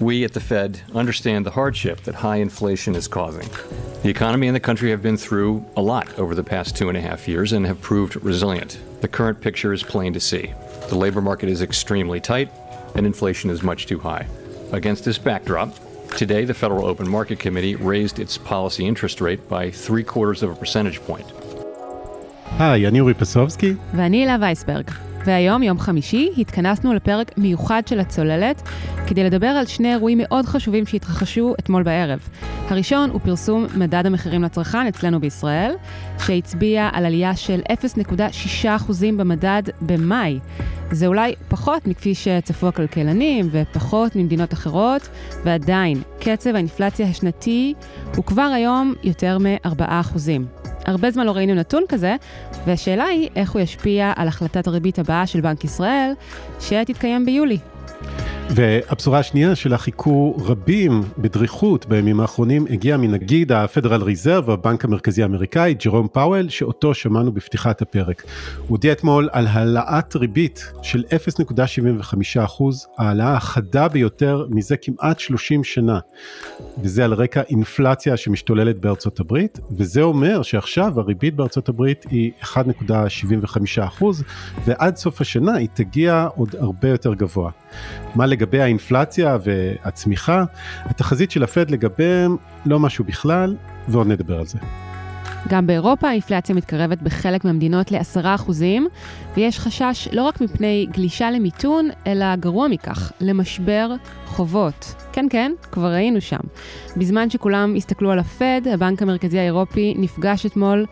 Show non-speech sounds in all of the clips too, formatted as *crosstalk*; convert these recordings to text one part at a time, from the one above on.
We at the Fed understand the hardship that high inflation is causing. The economy and the country have been through a lot over the past two and a half years and have proved resilient. The current picture is plain to see. The labor market is extremely tight, and inflation is much too high. Against this backdrop, today the Federal Open Market Committee raised its policy interest rate by three quarters of a percentage point. היי, אני אורי פסובסקי. ואני אלה וייסברג. והיום, יום חמישי, התכנסנו לפרק מיוחד של הצוללת, כדי לדבר על שני אירועים מאוד חשובים שהתרחשו אתמול בערב. הראשון הוא פרסום מדד המחירים לצרכן אצלנו בישראל, שהצביע על עלייה של 0.6% במדד במאי. זה אולי פחות מכפי שצפו הכלכלנים ופחות ממדינות אחרות, ועדיין, קצב האינפלציה השנתי הוא כבר היום יותר מ-4%. הרבה זמן לא ראינו נתון כזה, והשאלה היא איך הוא ישפיע על החלטת הריבית הבאה של בנק ישראל, שתתקיים ביולי. והבשורה השנייה שלה חיכו רבים בדריכות בימים האחרונים הגיעה מנגיד הפדרל ריזרב, הבנק המרכזי האמריקאי, ג'רום פאוול, שאותו שמענו בפתיחת הפרק. הוא הודיע אתמול על העלאת ריבית של 0.75 אחוז, ההעלאה החדה ביותר מזה כמעט 30 שנה. וזה על רקע אינפלציה שמשתוללת בארצות הברית, וזה אומר שעכשיו הריבית בארצות הברית היא 1.75 אחוז, ועד סוף השנה היא תגיע עוד הרבה יותר גבוה. מה לגבי האינפלציה והצמיחה, התחזית של הפד לגביהם לא משהו בכלל, ועוד נדבר על זה. גם באירופה האינפלציה מתקרבת בחלק מהמדינות ל-10%, ויש חשש לא רק מפני גלישה למיתון, אלא גרוע מכך, למשבר חובות. כן, כן, כבר היינו שם. בזמן שכולם הסתכלו על הפד, הבנק המרכזי האירופי נפגש אתמול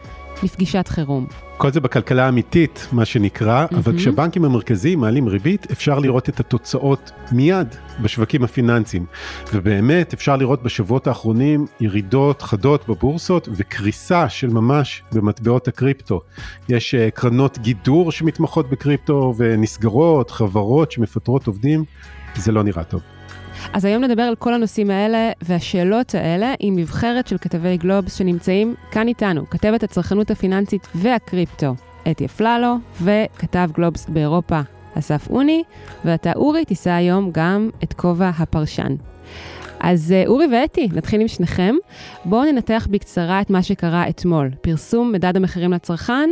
לפגישת חירום. כל זה בכלכלה האמיתית, מה שנקרא, mm-hmm. אבל כשהבנקים המרכזיים מעלים ריבית, אפשר לראות את התוצאות מיד בשווקים הפיננסיים. ובאמת, אפשר לראות בשבועות האחרונים ירידות חדות בבורסות וקריסה של ממש במטבעות הקריפטו. יש uh, קרנות גידור שמתמחות בקריפטו ונסגרות, חברות שמפטרות עובדים, זה לא נראה טוב. אז היום נדבר על כל הנושאים האלה והשאלות האלה עם נבחרת של כתבי גלובס שנמצאים כאן איתנו, כתבת הצרכנות הפיננסית והקריפטו, אתי אפללו, וכתב גלובס באירופה, אסף אוני, ואתה אורי תישא היום גם את כובע הפרשן. אז אה, אורי ואתי, נתחיל עם שניכם. בואו ננתח בקצרה את מה שקרה אתמול, פרסום מדד המחירים לצרכן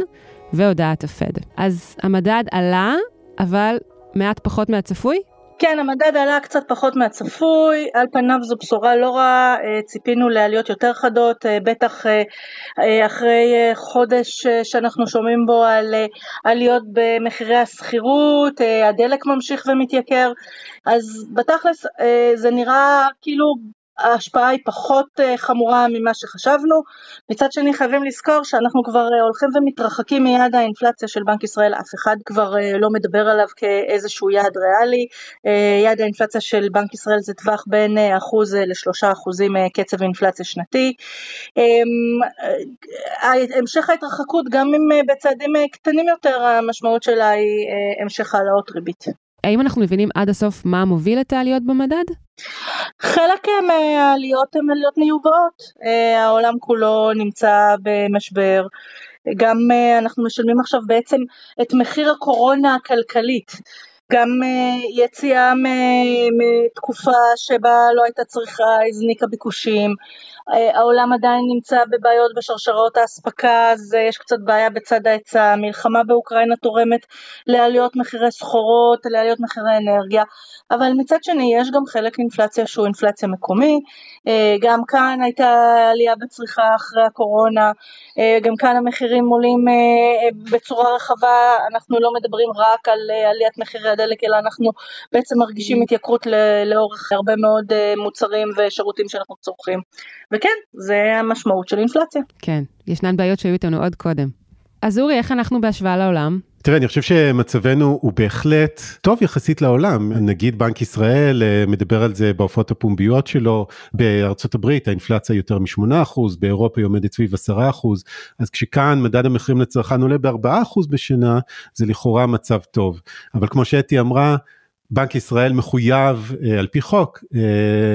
והודעת הפד. אז המדד עלה, אבל מעט פחות מהצפוי? כן, המדד עלה קצת פחות מהצפוי, על פניו זו בשורה לא רעה, אה, ציפינו לעליות יותר חדות, אה, בטח אה, אחרי חודש שאנחנו שומעים בו על עליות במחירי השכירות, הדלק ממשיך ומתייקר, אז בתכלס זה נראה כאילו ההשפעה היא פחות אה, חמורה ממה שחשבנו, מצד שני חייבים לזכור שאנחנו כבר אה, הולכים ומתרחקים מיעד האינפלציה של בנק ישראל, אף אחד כבר אה, לא מדבר עליו כאיזשהו יעד ריאלי, יעד האינפלציה של בנק ישראל זה טווח בין אחוז לשלושה אחוזים קצב אינפלציה שנתי, אמ, המשך ההתרחקות גם אם בצעדים קטנים יותר המשמעות שלה היא המשך העלאות ריבית. האם אנחנו מבינים עד הסוף מה מוביל את העליות במדד? חלק מהעליות הן עליות מיובאות, אה, העולם כולו נמצא במשבר, גם אה, אנחנו משלמים עכשיו בעצם את מחיר הקורונה הכלכלית. גם אה, יציאה מתקופה שבה לא הייתה צריכה הזניקה ביקושים, אה, העולם עדיין נמצא בבעיות בשרשרות האספקה אז אה, יש קצת בעיה בצד ההיצע, המלחמה באוקראינה תורמת לעליות מחירי סחורות, לעליות מחירי אנרגיה, אבל מצד שני יש גם חלק אינפלציה שהוא אינפלציה מקומי, גם כאן הייתה עלייה בצריכה אחרי הקורונה, גם כאן המחירים עולים בצורה רחבה, אנחנו לא מדברים רק על עליית מחירי הדלק אלא אנחנו בעצם מרגישים התייקרות לאורך הרבה מאוד מוצרים ושירותים שאנחנו צורכים. וכן, זה המשמעות של אינפלציה. כן, ישנן בעיות שהיו איתנו עוד קודם. אז אורי, איך אנחנו בהשוואה לעולם? תראה, אני חושב שמצבנו הוא בהחלט טוב יחסית לעולם. נגיד בנק ישראל אה, מדבר על זה בהופעות הפומביות שלו, בארצות הברית האינפלציה יותר מ-8%, באירופה היא עומדת סביב 10%, אז כשכאן מדד המחירים לצרכן עולה ב-4% בשנה, זה לכאורה מצב טוב. אבל כמו שאתי אמרה, בנק ישראל מחויב אה, על פי חוק אה,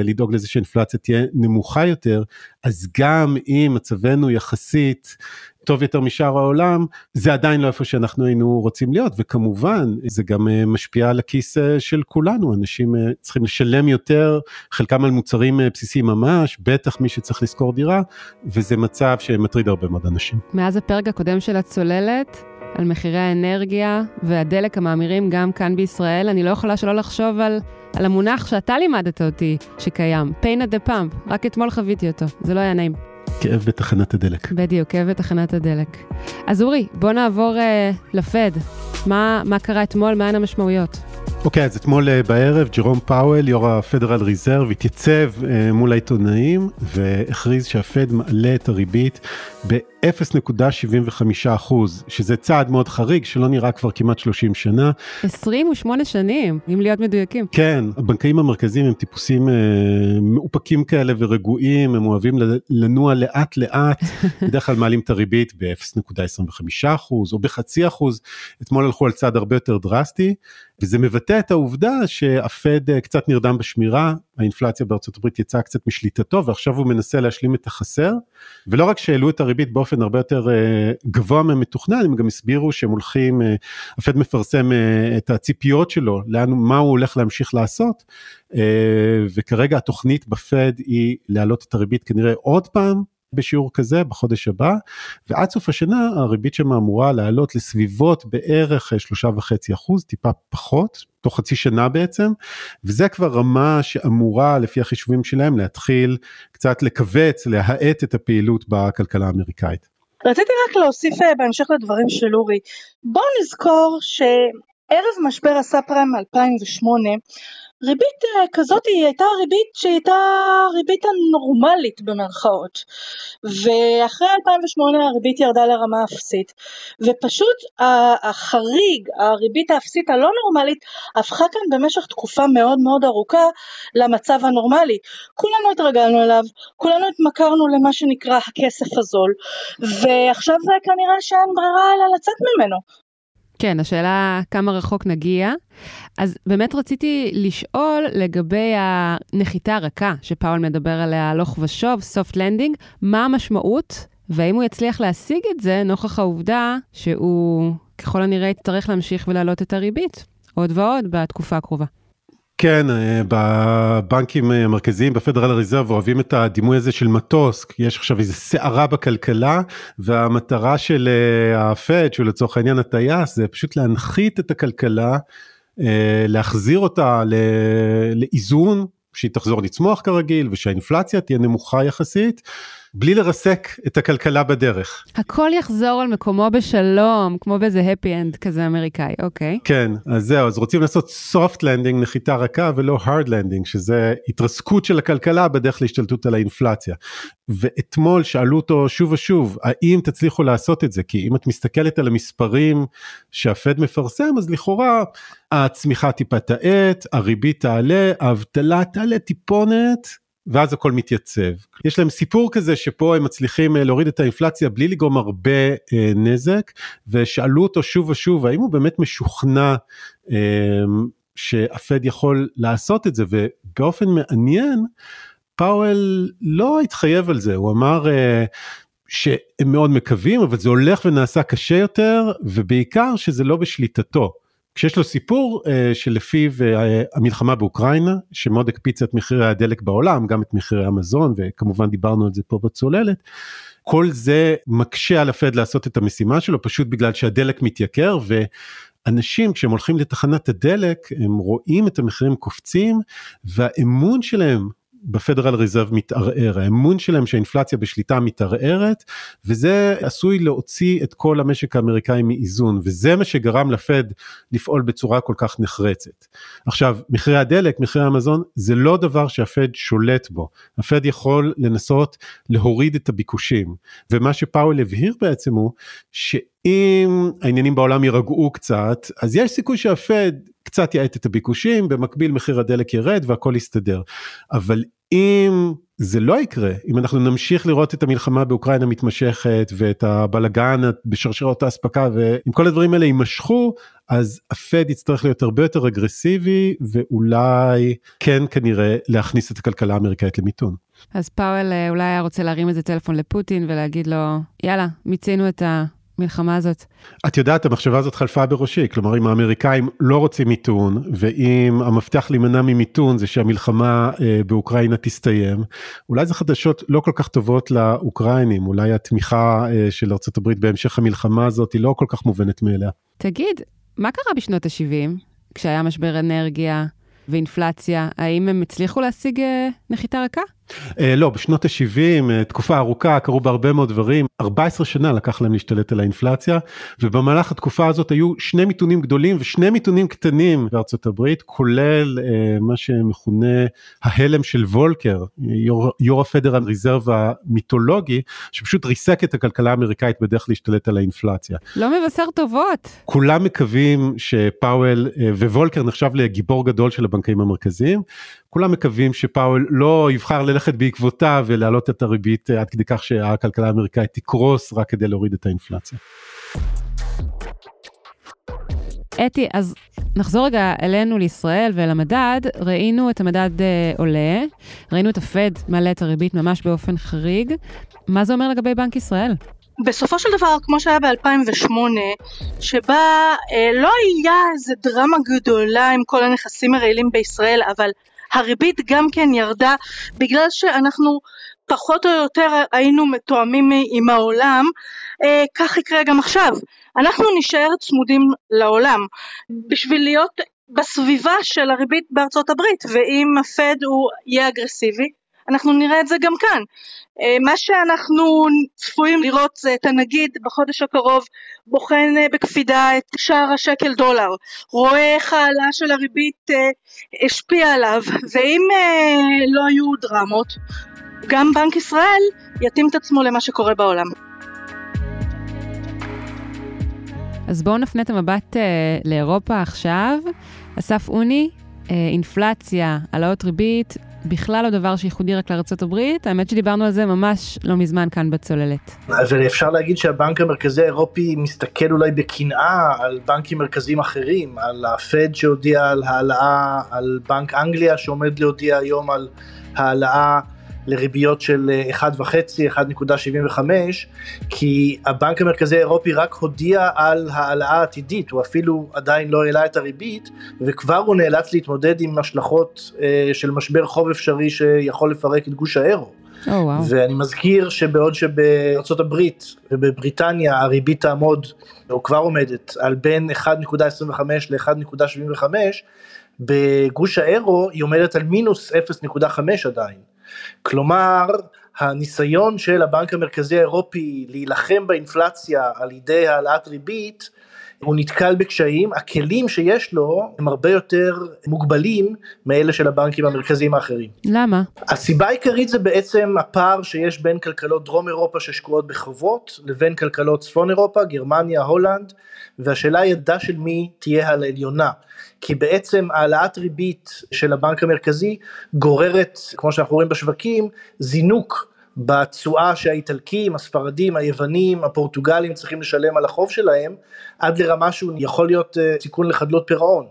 לדאוג לזה שאינפלציה תהיה נמוכה יותר, אז גם אם מצבנו יחסית טוב יותר משאר העולם, זה עדיין לא איפה שאנחנו היינו רוצים להיות, וכמובן זה גם אה, משפיע על הכיס אה, של כולנו, אנשים אה, צריכים לשלם יותר, חלקם על מוצרים בסיסיים ממש, בטח מי שצריך לשכור דירה, וזה מצב שמטריד הרבה מאוד אנשים. מאז הפרק הקודם של הצוללת, על מחירי האנרגיה והדלק המאמירים גם כאן בישראל, אני לא יכולה שלא לחשוב על, על המונח שאתה לימדת אותי שקיים, pain at the pump, רק אתמול חוויתי אותו, זה לא היה נעים. כאב בתחנת הדלק. בדיוק, כאב בתחנת הדלק. אז אורי, בוא נעבור uh, לפד. מה, מה קרה אתמול, מהן המשמעויות? אוקיי, okay, אז אתמול uh, בערב ג'רום פאוול, יו"ר הפדרל ריזרב, התייצב uh, מול העיתונאים והכריז שהפד מעלה את הריבית ב-0.75 אחוז, שזה צעד מאוד חריג שלא נראה כבר כמעט 30 שנה. 28 שנים, אם להיות מדויקים. כן, הבנקאים המרכזיים הם טיפוסים uh, מאופקים כאלה ורגועים, הם אוהבים לנוע לאט לאט, *laughs* בדרך כלל מעלים את הריבית ב-0.25 אחוז או בחצי אחוז, אתמול הלכו על צעד הרבה יותר דרסטי, וזה מבטא את העובדה שהפד uh, קצת נרדם בשמירה, האינפלציה בארצות הברית יצאה קצת משליטתו ועכשיו הוא מנסה להשלים את החסר, ולא רק שהעלו את הריבית באופן הרבה יותר uh, גבוה ממתוכנן, הם גם הסבירו שהם הולכים, uh, הפד מפרסם uh, את הציפיות שלו, לאן, מה הוא הולך להמשיך לעשות, וכרגע התוכנית בפד היא להעלות את הריבית כנראה עוד פעם, בשיעור כזה בחודש הבא ועד סוף השנה הריבית שם אמורה לעלות לסביבות בערך שלושה וחצי אחוז טיפה פחות תוך חצי שנה בעצם וזה כבר רמה שאמורה לפי החישובים שלהם להתחיל קצת לכווץ להאט את הפעילות בכלכלה האמריקאית. רציתי רק להוסיף אה, בהמשך לדברים של אורי בואו נזכור שערב משבר הסאב פריים 2008 ריבית אה, כזאת היא הייתה ריבית שהייתה ריבית הנורמלית במרכאות. ואחרי 2008 הריבית ירדה לרמה אפסית. ופשוט החריג הריבית האפסית הלא נורמלית הפכה כאן במשך תקופה מאוד מאוד ארוכה למצב הנורמלי. כולנו התרגלנו אליו כולנו התמכרנו למה שנקרא הכסף הזול. ועכשיו כנראה שאין ברירה אלא לצאת ממנו כן, השאלה כמה רחוק נגיע. אז באמת רציתי לשאול לגבי הנחיתה הרכה שפאול מדבר עליה הלוך ושוב, soft landing, מה המשמעות והאם הוא יצליח להשיג את זה נוכח העובדה שהוא ככל הנראה יצטרך להמשיך ולהעלות את הריבית עוד ועוד בתקופה הקרובה. כן, אה, בבנקים אה, המרכזיים בפדרל הריזרב אוהבים את הדימוי הזה של מטוס, יש עכשיו איזה סערה בכלכלה והמטרה של אה, הפד, שהוא לצורך העניין הטייס, זה פשוט להנחית את הכלכלה, להחזיר אותה לאיזון, שהיא תחזור לצמוח כרגיל ושהאינפלציה תהיה נמוכה יחסית. בלי לרסק את הכלכלה בדרך. הכל יחזור על מקומו בשלום, כמו באיזה happy end כזה אמריקאי, אוקיי. כן, אז זהו, אז רוצים לעשות soft landing, נחיתה רכה, ולא hard landing, שזה התרסקות של הכלכלה בדרך להשתלטות על האינפלציה. ואתמול שאלו אותו שוב ושוב, האם תצליחו לעשות את זה? כי אם את מסתכלת על המספרים שהפד מפרסם, אז לכאורה הצמיחה טיפה תאט, הריבית תעלה, האבטלה תעלה טיפונת, ואז הכל מתייצב. יש להם סיפור כזה שפה הם מצליחים אה, להוריד את האינפלציה בלי לגרום הרבה אה, נזק, ושאלו אותו שוב ושוב האם הוא באמת משוכנע אה, שהפד יכול לעשות את זה, ובאופן מעניין, פאוול לא התחייב על זה, הוא אמר אה, שהם מאוד מקווים, אבל זה הולך ונעשה קשה יותר, ובעיקר שזה לא בשליטתו. כשיש לו סיפור uh, שלפיו uh, המלחמה באוקראינה שמאוד הקפיצה את מחירי הדלק בעולם גם את מחירי המזון וכמובן דיברנו על זה פה בצוללת. כל זה מקשה על הפד לעשות את המשימה שלו פשוט בגלל שהדלק מתייקר ואנשים כשהם הולכים לתחנת הדלק הם רואים את המחירים קופצים והאמון שלהם בפדרל ריזרב מתערער, האמון שלהם שהאינפלציה בשליטה מתערערת וזה עשוי להוציא את כל המשק האמריקאי מאיזון וזה מה שגרם לפד לפעול בצורה כל כך נחרצת. עכשיו מחירי הדלק, מחירי המזון זה לא דבר שהפד שולט בו, הפד יכול לנסות להוריד את הביקושים ומה שפאוול הבהיר בעצם הוא שאם העניינים בעולם יירגעו קצת אז יש סיכוי שהפד קצת יאט את הביקושים, במקביל מחיר הדלק ירד והכל יסתדר. אבל אם זה לא יקרה, אם אנחנו נמשיך לראות את המלחמה באוקראינה מתמשכת ואת הבלגן בשרשרות האספקה ואם כל הדברים האלה יימשכו, אז הפד יצטרך להיות הרבה יותר אגרסיבי ואולי כן כנראה להכניס את הכלכלה האמריקאית למיתון. אז פאוול אה, אולי היה רוצה להרים איזה טלפון לפוטין ולהגיד לו, יאללה, מיצינו את ה... המלחמה הזאת. את יודעת, המחשבה הזאת חלפה בראשי, כלומר אם האמריקאים לא רוצים מיתון, ואם המפתח להימנע ממיתון זה שהמלחמה אה, באוקראינה תסתיים, אולי זה חדשות לא כל כך טובות לאוקראינים, אולי התמיכה אה, של ארה"ב בהמשך המלחמה הזאת היא לא כל כך מובנת מאליה. תגיד, מה קרה בשנות ה-70, כשהיה משבר אנרגיה ואינפלציה? האם הם הצליחו להשיג אה, נחיתה רכה? אה, לא, בשנות ה-70, אה, תקופה ארוכה, קרו בה הרבה מאוד דברים. 14 שנה לקח להם להשתלט על האינפלציה, ובמהלך התקופה הזאת היו שני מיתונים גדולים ושני מיתונים קטנים בארצות הברית, כולל אה, מה שמכונה ההלם של וולקר, יו"ר, יו"ר הפדרל ריזרב המיתולוגי, שפשוט ריסק את הכלכלה האמריקאית בדרך להשתלט על האינפלציה. לא מבשר טובות. כולם מקווים שפאוול, אה, ווולקר נחשב לגיבור גדול של הבנקאים המרכזיים, כולם מקווים שפאוול לא יבחר ללכת בעקבותיו ולהעלות את הריבית עד כדי כך שהכלכלה האמריקאית תקרוס רק כדי להוריד את האינפלציה. אתי, אז נחזור רגע אלינו לישראל ואל המדד. ראינו את המדד אה, עולה, ראינו את הפד מעלה את הריבית ממש באופן חריג. מה זה אומר לגבי בנק ישראל? בסופו של דבר, כמו שהיה ב-2008, שבה אה, לא היה איזה דרמה גדולה עם כל הנכסים הרעילים בישראל, אבל הריבית גם כן ירדה בגלל שאנחנו פחות או יותר היינו מתואמים עם העולם, אה, כך יקרה גם עכשיו. אנחנו נשאר צמודים לעולם בשביל להיות בסביבה של הריבית בארצות הברית ואם הפד הוא יהיה אגרסיבי אנחנו נראה את זה גם כאן. אה, מה שאנחנו צפויים לראות זה את הנגיד בחודש הקרוב בוחן אה, בקפידה את שער השקל דולר, רואה איך העלאה של הריבית אה, השפיעה עליו, ואם לא היו דרמות, גם בנק ישראל יתאים את עצמו למה שקורה בעולם. אז בואו נפנה את המבט לאירופה עכשיו. אסף אוני, אינפלציה, העלאות ריבית, בכלל לא דבר שייחודי רק הברית, האמת שדיברנו על זה ממש לא מזמן כאן בצוללת. ואפשר להגיד שהבנק המרכזי האירופי מסתכל אולי בקנאה על בנקים מרכזיים אחרים, על הפד שהודיע על העלאה, על בנק אנגליה שעומד להודיע היום על העלאה לריביות של 1.5, אה, 1.75, כי הבנק המרכזי האירופי רק הודיע על העלאה עתידית, הוא אפילו עדיין לא העלה את הריבית, וכבר הוא נאלץ להתמודד עם השלכות אה, של משבר חוב אפשרי שיכול לפרק את גוש האירו. Oh, wow. ואני מזכיר שבעוד שבארצות הברית ובבריטניה הריבית תעמוד, או כבר עומדת, על בין 1.25 ל-1.75, בגוש האירו היא עומדת על מינוס 0.5 עדיין. כלומר, הניסיון של הבנק המרכזי האירופי להילחם באינפלציה על ידי העלאת ריבית, הוא נתקל בקשיים, הכלים שיש לו הם הרבה יותר מוגבלים מאלה של הבנקים המרכזיים האחרים. למה? הסיבה העיקרית זה בעצם הפער שיש בין כלכלות דרום אירופה ששקועות בחובות לבין כלכלות צפון אירופה, גרמניה, הולנד, והשאלה היא ידה של מי תהיה על העליונה. כי בעצם העלאת ריבית של הבנק המרכזי גוררת, כמו שאנחנו רואים בשווקים, זינוק בתשואה שהאיטלקים, הספרדים, היוונים, הפורטוגלים צריכים לשלם על החוב שלהם, עד לרמה שהוא יכול להיות אה, סיכון לחדלות פירעון.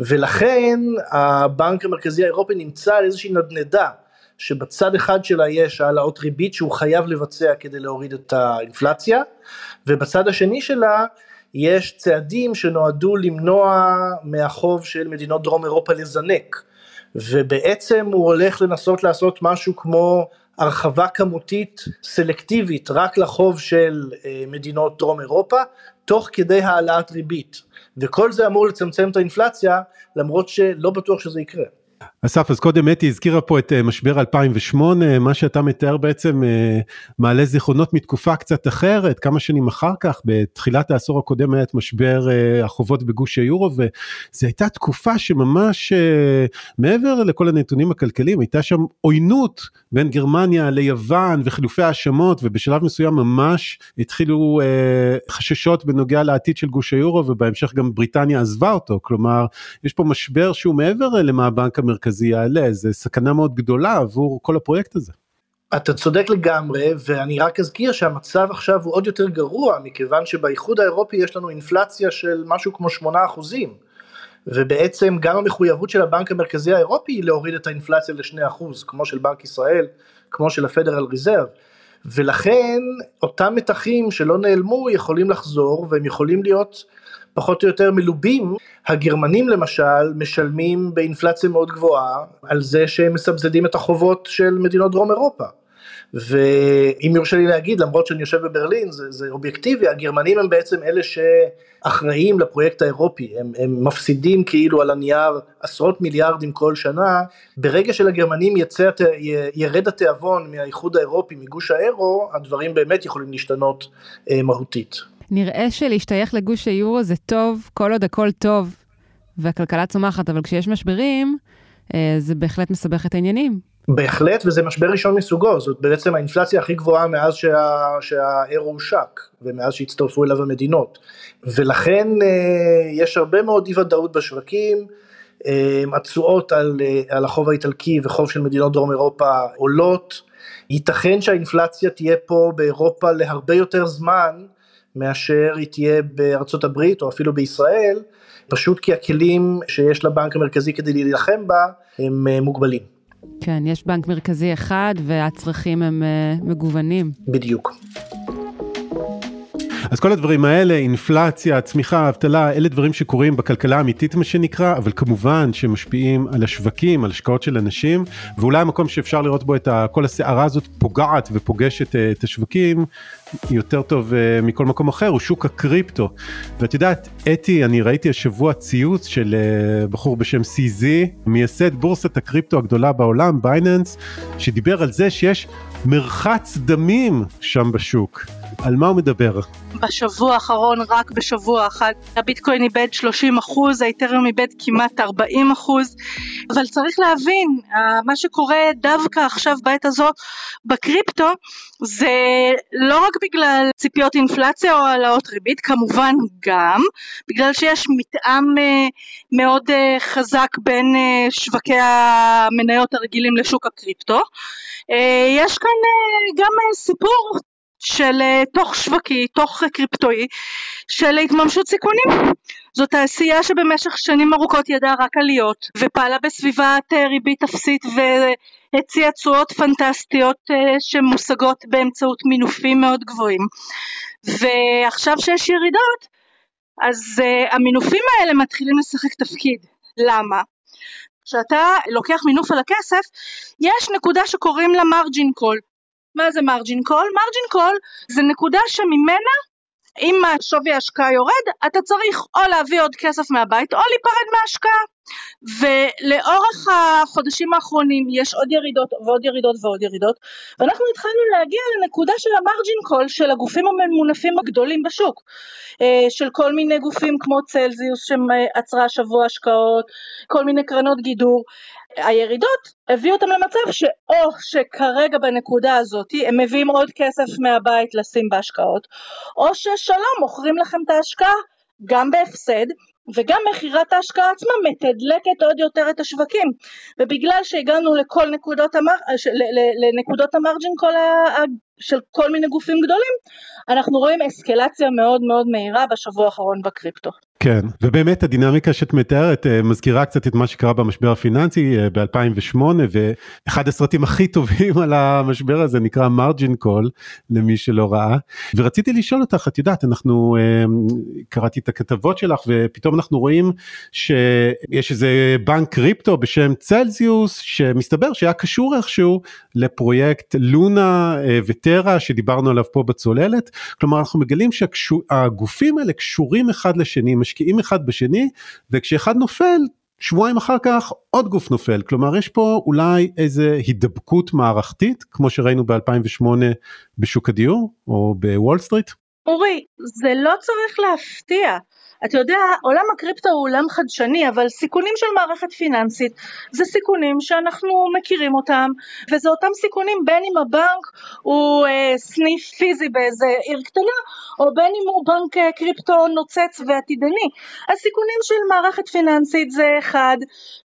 ולכן הבנק המרכזי האירופי נמצא על איזושהי נדנדה, שבצד אחד שלה יש העלאות ריבית שהוא חייב לבצע כדי להוריד את האינפלציה, ובצד השני שלה יש צעדים שנועדו למנוע מהחוב של מדינות דרום אירופה לזנק, ובעצם הוא הולך לנסות לעשות משהו כמו הרחבה כמותית סלקטיבית רק לחוב של אה, מדינות דרום אירופה, תוך כדי העלאת ריבית. וכל זה אמור לצמצם את האינפלציה, למרות שלא בטוח שזה יקרה. אסף, אז קודם אתי הזכירה פה את אה, משבר 2008, מה שאתה מתאר בעצם אה, מעלה זיכרונות מתקופה קצת אחרת, כמה שנים אחר כך, בתחילת העשור הקודם היה את משבר אה, החובות בגוש היורו, וזו הייתה תקופה שממש מעבר לכל הנתונים הכלכליים, הייתה שם עוינות בין גרמניה ליוון וחילופי האשמות, ובשלב מסוים ממש התחילו חששות בנוגע לעתיד של גוש היורו, ובהמשך גם בריטניה עזבה אותו, כלומר, יש פה משבר שהוא מעבר למה הבנק המרכזי יעלה, זה סכנה מאוד גדולה עבור כל הפרויקט הזה. אתה צודק לגמרי ואני רק אזכיר שהמצב עכשיו הוא עוד יותר גרוע מכיוון שבאיחוד האירופי יש לנו אינפלציה של משהו כמו 8 אחוזים ובעצם גם המחויבות של הבנק המרכזי האירופי היא להוריד את האינפלציה ל-2 אחוז כמו של בנק ישראל כמו של הפדרל ריזרב ולכן אותם מתחים שלא נעלמו יכולים לחזור והם יכולים להיות פחות או יותר מלובים, הגרמנים למשל משלמים באינפלציה מאוד גבוהה על זה שהם מסבסדים את החובות של מדינות דרום אירופה. ואם יורשה לי להגיד, למרות שאני יושב בברלין, זה, זה אובייקטיבי, הגרמנים הם בעצם אלה שאחראים לפרויקט האירופי, הם, הם מפסידים כאילו על הנייר עשרות מיליארדים כל שנה, ברגע שלגרמנים יצא, ירד התיאבון מהאיחוד האירופי, מגוש האירו, הדברים באמת יכולים להשתנות אה, מהותית. נראה שלהשתייך לגוש היורו זה טוב, כל עוד הכל טוב והכלכלה צומחת, אבל כשיש משברים, אה, זה בהחלט מסבך את העניינים. בהחלט, וזה משבר ראשון מסוגו, זאת בעצם האינפלציה הכי גבוהה מאז שה, שהאירו הושק, ומאז שהצטרפו אליו המדינות. ולכן אה, יש הרבה מאוד אי ודאות בשווקים, אה, התשואות על, על החוב האיטלקי וחוב של מדינות דרום אירופה עולות, ייתכן שהאינפלציה תהיה פה באירופה להרבה יותר זמן, מאשר היא תהיה בארצות הברית או אפילו בישראל, פשוט כי הכלים שיש לבנק המרכזי כדי להילחם בה הם אה, מוגבלים. כן, יש בנק מרכזי אחד והצרכים הם אה, מגוונים. בדיוק. אז כל הדברים האלה, אינפלציה, צמיחה, אבטלה, אלה דברים שקורים בכלכלה האמיתית מה שנקרא, אבל כמובן שמשפיעים על השווקים, על השקעות של אנשים, ואולי המקום שאפשר לראות בו את כל הסערה הזאת פוגעת ופוגשת אה, את השווקים, יותר טוב uh, מכל מקום אחר הוא שוק הקריפטו. ואת יודעת, אתי, אני ראיתי השבוע ציוץ של uh, בחור בשם CZ, מייסד בורסת הקריפטו הגדולה בעולם, בייננס, שדיבר על זה שיש מרחץ דמים שם בשוק. על מה הוא מדבר? בשבוע האחרון, רק בשבוע אחד, הביטקוין איבד 30 אחוז, האיתריום איבד כמעט 40 אחוז, אבל צריך להבין, מה שקורה דווקא עכשיו בעת הזאת בקריפטו, זה לא רק בגלל ציפיות אינפלציה או העלאות ריבית, כמובן גם, בגלל שיש מתאם אה, מאוד אה, חזק בין אה, שווקי המניות הרגילים לשוק הקריפטו. יש כאן גם סיפור של תוך שווקי, תוך קריפטואי, של התממשות סיכונים. זו תעשייה שבמשך שנים ארוכות ידעה רק עליות, ופעלה בסביבת ריבית אפסית והציעה תשואות פנטסטיות שמושגות באמצעות מינופים מאוד גבוהים. ועכשיו שיש ירידות, אז המינופים האלה מתחילים לשחק תפקיד. למה? כשאתה לוקח מינוף על הכסף, יש נקודה שקוראים לה margin call. מה זה margin call? margin call זה נקודה שממנה אם שווי ההשקעה יורד אתה צריך או להביא עוד כסף מהבית או להיפרד מההשקעה ולאורך החודשים האחרונים יש עוד ירידות ועוד ירידות ועוד ירידות ואנחנו התחלנו להגיע לנקודה של המרג'ין קול של הגופים הממונפים הגדולים בשוק. אה, של כל מיני גופים כמו צלזיוס שעצרה השבוע השקעות כל מיני קרנות גידור. הירידות הביאו אותם למצב שאו שכרגע בנקודה הזאת הם מביאים עוד כסף מהבית לשים בהשקעות או ששלום מוכרים לכם את ההשקעה גם בהפסד וגם מכירת ההשקעה עצמה מתדלקת עוד יותר את השווקים ובגלל שהגענו לכל נקודות, המר... לנקודות המרג'ין כל של כל מיני גופים גדולים, אנחנו רואים אסקלציה מאוד מאוד מהירה בשבוע האחרון בקריפטו. כן, ובאמת הדינמיקה שאת מתארת אה, מזכירה קצת את מה שקרה במשבר הפיננסי אה, ב-2008, ואחד הסרטים הכי טובים על המשבר הזה נקרא מרג'ין קול, למי שלא ראה. ורציתי לשאול אותך, את יודעת, אנחנו, אה, קראתי את הכתבות שלך, ופתאום אנחנו רואים שיש איזה בנק קריפטו בשם צלזיוס, שמסתבר שהיה קשור איכשהו לפרויקט לונה וטרם. טרה שדיברנו עליו פה בצוללת, כלומר אנחנו מגלים שהגופים האלה קשורים אחד לשני, משקיעים אחד בשני, וכשאחד נופל, שבועיים אחר כך עוד גוף נופל, כלומר יש פה אולי איזה הידבקות מערכתית, כמו שראינו ב-2008 בשוק הדיור או בוול סטריט? אורי, זה לא צריך להפתיע. אתה יודע, עולם הקריפטו הוא עולם חדשני, אבל סיכונים של מערכת פיננסית זה סיכונים שאנחנו מכירים אותם, וזה אותם סיכונים בין אם הבנק הוא אה, סניף פיזי באיזה עיר קטנה, או בין אם הוא בנק אה, קריפטו נוצץ ועתידני. הסיכונים של מערכת פיננסית זה אחד,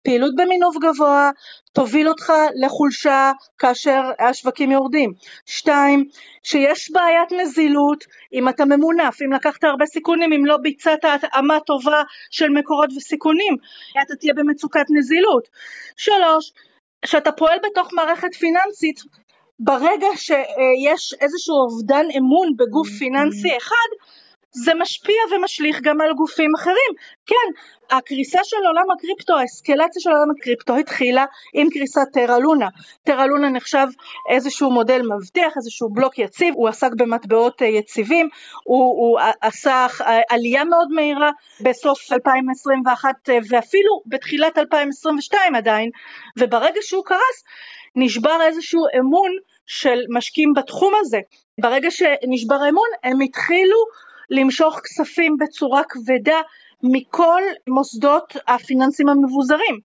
פעילות במינוף גבוה, תוביל אותך לחולשה כאשר השווקים יורדים. שתיים, שיש בעיית נזילות אם אתה ממונף, אם לקחת הרבה סיכונים, אם לא ביצעת התאמה טובה של מקורות וסיכונים, אתה תהיה במצוקת נזילות. שלוש, כשאתה פועל בתוך מערכת פיננסית, ברגע שיש איזשהו אובדן אמון בגוף פיננסי אחד, זה משפיע ומשליך גם על גופים אחרים. כן, הקריסה של עולם הקריפטו, האסקלציה של עולם הקריפטו התחילה עם קריסת טרה לונה. טרה לונה נחשב איזשהו מודל מבטיח, איזשהו בלוק יציב, הוא עסק במטבעות אה, יציבים, הוא, הוא עשה עלייה מאוד מהירה בסוף 2021 אה, ואפילו בתחילת 2022 עדיין, וברגע שהוא קרס נשבר איזשהו אמון של משקיעים בתחום הזה. ברגע שנשבר האמון הם התחילו למשוך כספים בצורה כבדה מכל מוסדות הפיננסים המבוזרים.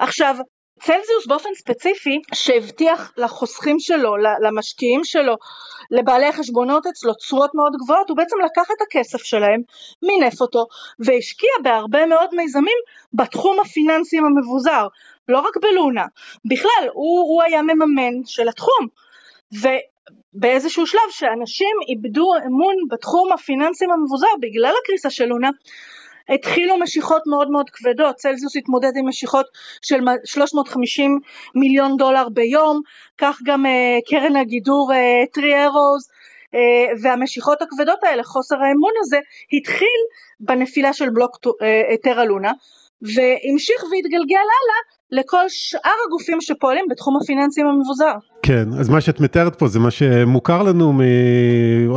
עכשיו, צלזיוס באופן ספציפי שהבטיח לחוסכים שלו, למשקיעים שלו, לבעלי החשבונות אצלו תשואות מאוד גבוהות, הוא בעצם לקח את הכסף שלהם, מינף אותו והשקיע בהרבה מאוד מיזמים בתחום הפיננסים המבוזר, לא רק בלונה, בכלל הוא, הוא היה מממן של התחום. באיזשהו שלב שאנשים איבדו אמון בתחום הפיננסים המבוזר בגלל הקריסה של לונה התחילו משיכות מאוד מאוד כבדות, צלזיוס התמודד עם משיכות של 350 מיליון דולר ביום, כך גם uh, קרן הגידור טרי uh, ארוז uh, והמשיכות הכבדות האלה, חוסר האמון הזה, התחיל בנפילה של בלוק טרה uh, לונה והמשיך והתגלגל הלאה לכל שאר הגופים שפועלים בתחום הפיננסים המבוזר. כן, אז מה שאת מתארת פה זה מה שמוכר לנו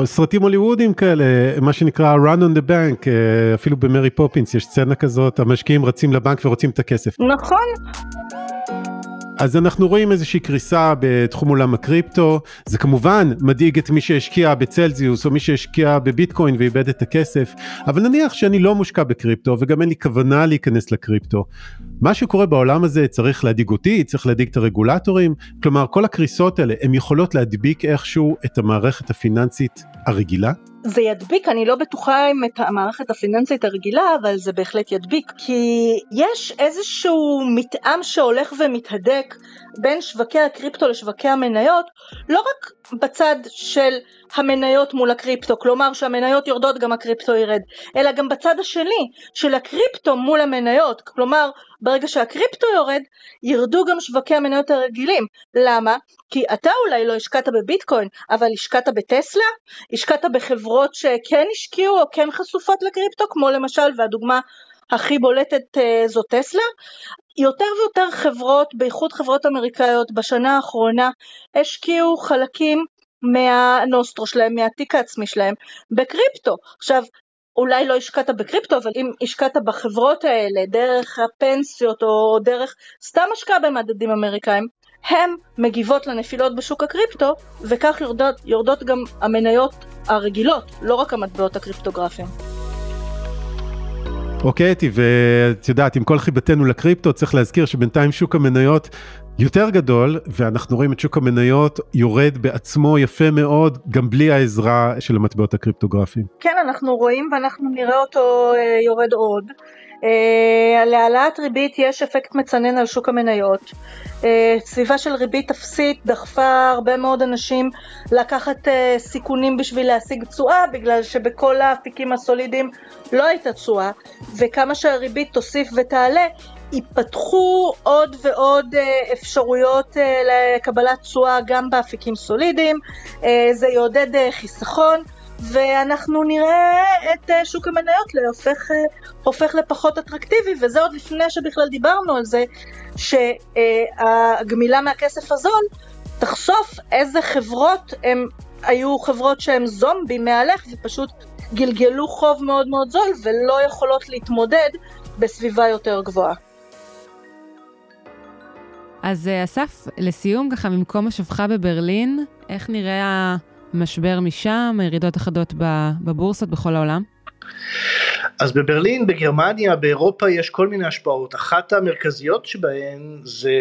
מסרטים הוליוודיים כאלה, מה שנקרא run on the bank, אה, אפילו במרי פופינס יש סצנה כזאת, המשקיעים רצים לבנק ורוצים את הכסף. נכון. אז אנחנו רואים איזושהי קריסה בתחום עולם הקריפטו, זה כמובן מדאיג את מי שהשקיע בצלזיוס או מי שהשקיע בביטקוין ואיבד את הכסף, אבל נניח שאני לא מושקע בקריפטו וגם אין לי כוונה להיכנס לקריפטו. מה שקורה בעולם הזה צריך להדאיג אותי, צריך להדאיג את הרגולטורים, כלומר כל הקריסות האלה הן יכולות להדביק איכשהו את המערכת הפיננסית הרגילה? זה ידביק, אני לא בטוחה אם את המערכת הפיננסית הרגילה, אבל זה בהחלט ידביק, כי יש איזשהו מתאם שהולך ומתהדק בין שווקי הקריפטו לשווקי המניות, לא רק בצד של המניות מול הקריפטו, כלומר שהמניות יורדות גם הקריפטו ירד, אלא גם בצד השני של הקריפטו מול המניות, כלומר ברגע שהקריפטו יורד, ירדו גם שווקי המניות הרגילים. למה? כי אתה אולי לא השקעת בביטקוין, אבל השקעת בטסלה? השקעת בחברות שכן השקיעו או כן חשופות לקריפטו, כמו למשל, והדוגמה הכי בולטת uh, זו טסלה. יותר ויותר חברות, בייחוד חברות אמריקאיות, בשנה האחרונה השקיעו חלקים מהנוסטרו שלהם, מהתיק העצמי שלהם, בקריפטו. עכשיו, אולי לא השקעת בקריפטו, אבל אם השקעת בחברות האלה, דרך הפנסיות או דרך סתם השקעה במדדים אמריקאים, הן מגיבות לנפילות בשוק הקריפטו, וכך יורדות, יורדות גם המניות הרגילות, לא רק המטבעות הקריפטוגרפיים. אוקיי, אתי, ואת יודעת, עם כל חיבתנו לקריפטו, צריך להזכיר שבינתיים שוק המניות יותר גדול, ואנחנו רואים את שוק המניות יורד בעצמו יפה מאוד, גם בלי העזרה של המטבעות הקריפטוגרפיים. כן, אנחנו רואים ואנחנו נראה אותו אה, יורד עוד. אה, להעלאת ריבית יש אפקט מצנן על שוק המניות. אה, סביבה של ריבית אפסית דחפה הרבה מאוד אנשים לקחת סיכונים בשביל להשיג תשואה, בגלל שבכל האפיקים הסולידיים לא הייתה תשואה, וכמה שהריבית תוסיף ותעלה, ייפתחו עוד ועוד אפשרויות לקבלת תשואה גם באפיקים סולידיים, זה יעודד חיסכון. ואנחנו נראה את אה, שוק המניות להופך, אה, הופך לפחות אטרקטיבי, וזה עוד לפני שבכלל דיברנו על זה שהגמילה מהכסף הזול תחשוף איזה חברות הם היו חברות שהן זומבי מהלך ופשוט גלגלו חוב מאוד מאוד זול ולא יכולות להתמודד בסביבה יותר גבוהה. אז אה, אסף, לסיום ככה ממקום מושבך בברלין, איך נראה משבר משם, ירידות אחדות בבורסות בכל העולם? אז בברלין, בגרמניה, באירופה יש כל מיני השפעות. אחת המרכזיות שבהן זה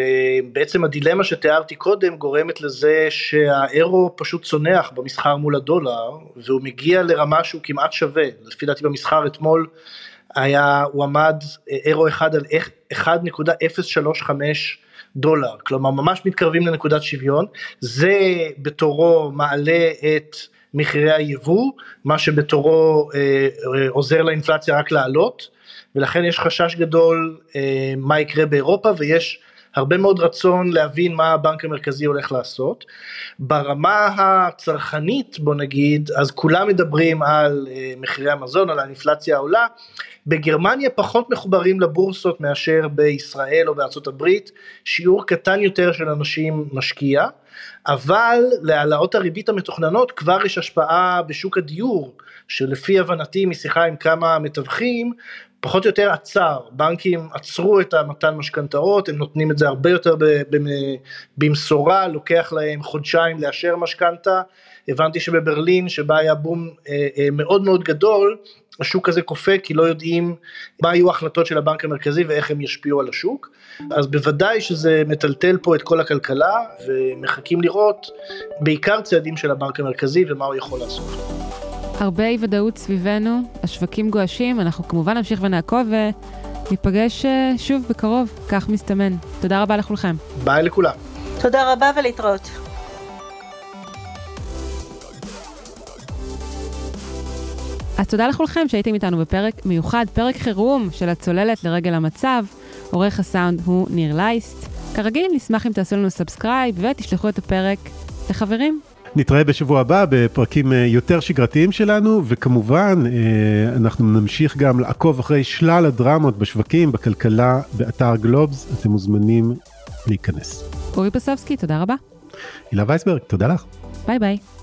בעצם הדילמה שתיארתי קודם גורמת לזה שהאירו פשוט צונח במסחר מול הדולר והוא מגיע לרמה שהוא כמעט שווה. לפי דעתי במסחר אתמול היה, הוא עמד אירו אחד על 1.035 דולר, כלומר ממש מתקרבים לנקודת שוויון. זה בתורו מעלה את מחירי היבוא, מה שבתורו אה, אה, עוזר לאינפלציה רק לעלות, ולכן יש חשש גדול אה, מה יקרה באירופה ויש הרבה מאוד רצון להבין מה הבנק המרכזי הולך לעשות. ברמה הצרכנית בוא נגיד, אז כולם מדברים על אה, מחירי המזון, על האינפלציה העולה, בגרמניה פחות מחוברים לבורסות מאשר בישראל או בארצות הברית, שיעור קטן יותר של אנשים משקיע. אבל להעלאות הריבית המתוכננות כבר יש השפעה בשוק הדיור, שלפי הבנתי משיחה עם כמה מתווכים, פחות או יותר עצר, בנקים עצרו את המתן משכנתאות, הם נותנים את זה הרבה יותר במשורה, לוקח להם חודשיים לאשר משכנתה, הבנתי שבברלין שבה היה בום אה, אה, מאוד מאוד גדול, השוק הזה קופא כי לא יודעים מה יהיו ההחלטות של הבנק המרכזי ואיך הם ישפיעו על השוק. אז בוודאי שזה מטלטל פה את כל הכלכלה ומחכים לראות בעיקר צעדים של הבנק המרכזי ומה הוא יכול לעשות. הרבה אי ודאות סביבנו, השווקים גועשים, אנחנו כמובן נמשיך ונעקוב וניפגש אה, שוב בקרוב, כך מסתמן. תודה רבה לכולכם. ביי לכולם. תודה רבה ולהתראות. אז תודה לכולכם שהייתם איתנו בפרק מיוחד, פרק חירום של הצוללת לרגל המצב. עורך הסאונד הוא ניר לייסט. כרגיל, נשמח אם תעשו לנו subscribe ותשלחו את הפרק לחברים. נתראה בשבוע הבא בפרקים אה, יותר שגרתיים שלנו, וכמובן אה, אנחנו נמשיך גם לעקוב אחרי שלל הדרמות בשווקים, בכלכלה, באתר גלובס, אתם מוזמנים להיכנס. אורי פסובסקי, תודה רבה. הילה וייסברג, תודה לך. ביי ביי.